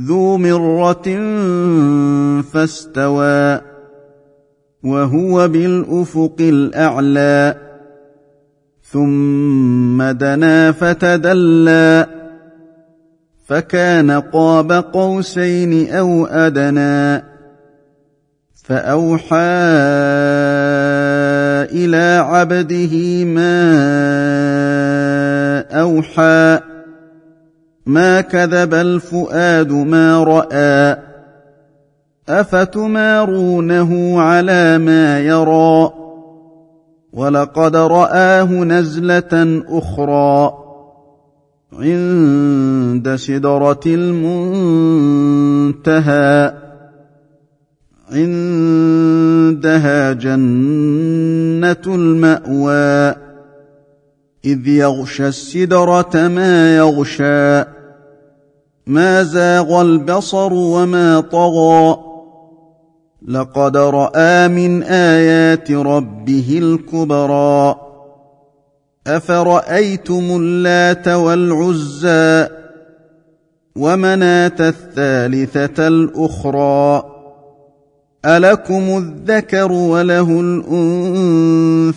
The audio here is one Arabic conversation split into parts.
ذو مرة فاستوى وهو بالأفق الأعلى ثم دنا فتدلى فكان قاب قوسين أو أدنى فأوحى إلى عبده ما أوحى ما كذب الفؤاد ما رأى أفتمارونه على ما يرى ولقد رآه نزلة أخرى عند سدره المنتهى عندها جنة المأوى إذ يغشى السدره ما يغشى. ما زاغ البصر وما طغى. لقد رأى من آيات ربه الكبرى. أفرأيتم اللات والعزى ومناة الثالثة الأخرى؟ ألكم الذكر وله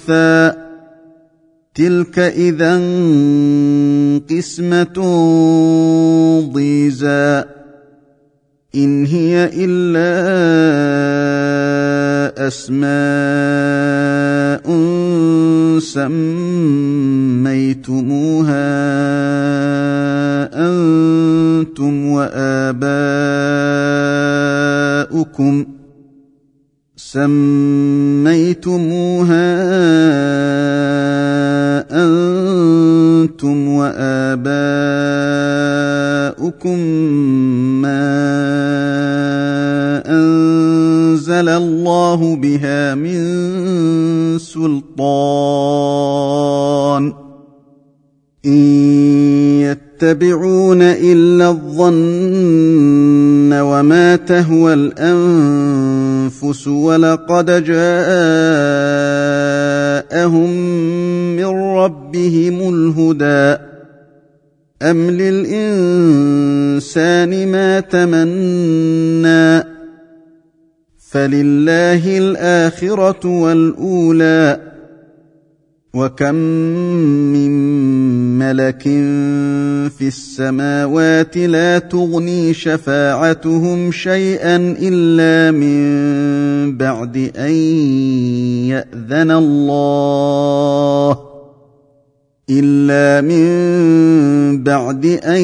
الأنثى؟ تلك إذا قسمة ضيزى. إن هي إلا أسماء سميتموها أنتم وآباؤكم. سميتموها أنتم وآباؤكم ما أنزل الله بها من سلطان. إن يتبعون إلا الظن وما تهوى الأنفس ولقد جاءهم ربهم الهدى ام للانسان ما تمنى فلله الاخره والاولى وكم من ملك في السماوات لا تغني شفاعتهم شيئا الا من بعد ان ياذن الله الا من بعد ان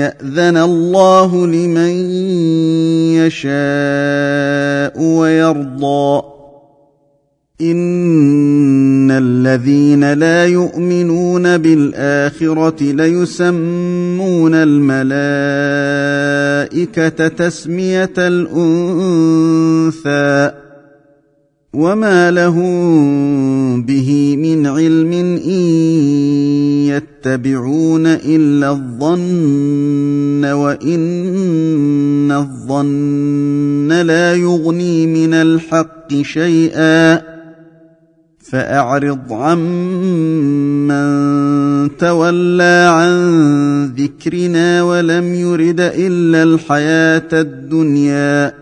ياذن الله لمن يشاء ويرضى ان الذين لا يؤمنون بالاخره ليسمون الملائكه تسميه الانثى وما لهم به من علم ان يتبعون الا الظن وان الظن لا يغني من الحق شيئا فاعرض عمن تولى عن ذكرنا ولم يرد الا الحياة الدنيا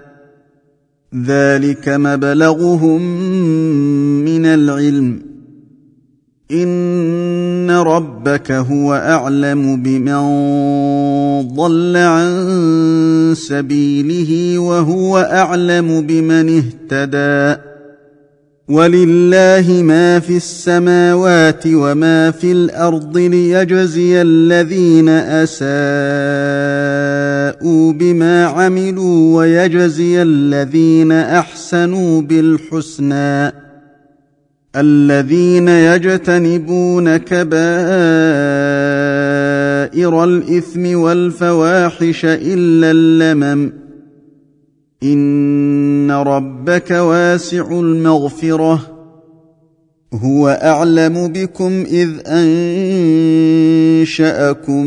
ذلك مبلغهم من العلم. إن ربك هو أعلم بمن ضل عن سبيله وهو أعلم بمن اهتدى. ولله ما في السماوات وما في الأرض ليجزي الذين أساءوا بما عملوا ويجزي الذين أحسنوا بالحسنى. الذين يجتنبون كبائر الإثم والفواحش إلا اللمم. إن ربك واسع المغفرة. هو أعلم بكم إذ أنشأكم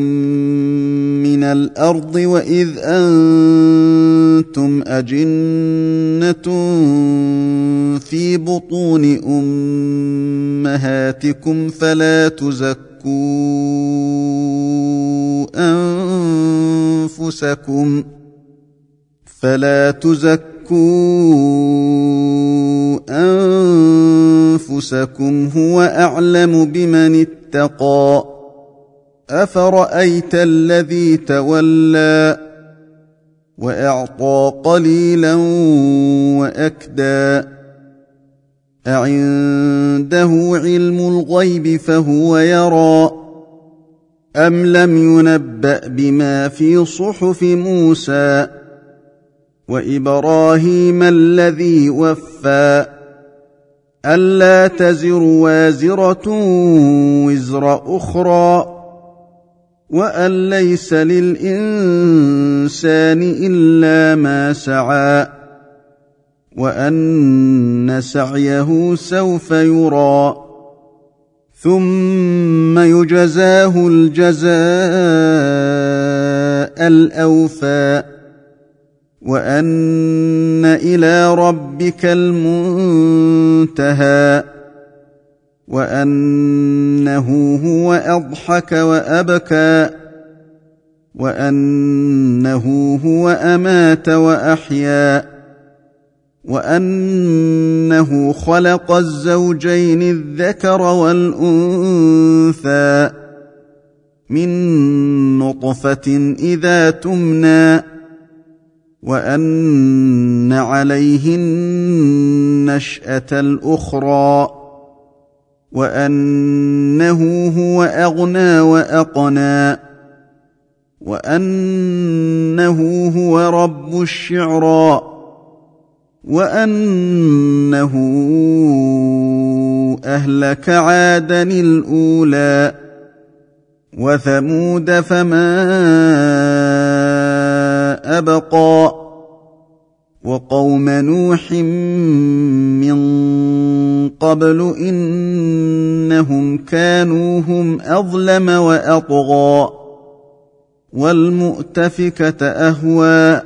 من الأرض وإذ أنتم أجنة في بطون أمهاتكم فلا تزكوا أنفسكم فلا تزكوا انفسكم هو اعلم بمن اتقى افرايت الذي تولى واعطى قليلا واكدى اعنده علم الغيب فهو يرى ام لم ينبا بما في صحف موسى وإبراهيم الذي وفى ألا تزر وازرة وزر أخرى وأن ليس للإنسان إلا ما سعى وأن سعيه سوف يرى ثم يجزاه الجزاء الأوفى وأن إلى ربك المنتهى وأنه هو أضحك وأبكى وأنه هو أمات وأحيا وأنه خلق الزوجين الذكر والأنثى من نطفة إذا تمنى وان عليه النشاه الاخرى وانه هو اغنى واقنى وانه هو رب الشعرى وانه اهلك عادا الاولى وثمود فما أبقى. وقوم نوح من قبل إنهم كانوا هم أظلم وأطغى. والمؤتفكة أهوى.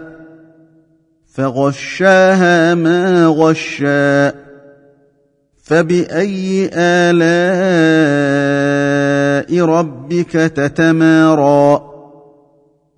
فغشاها ما غشى فبأي آلاء ربك تتمارى؟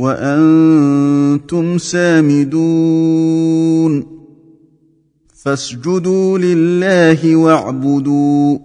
وأنتم سامدون فاسجدوا لله واعبدوا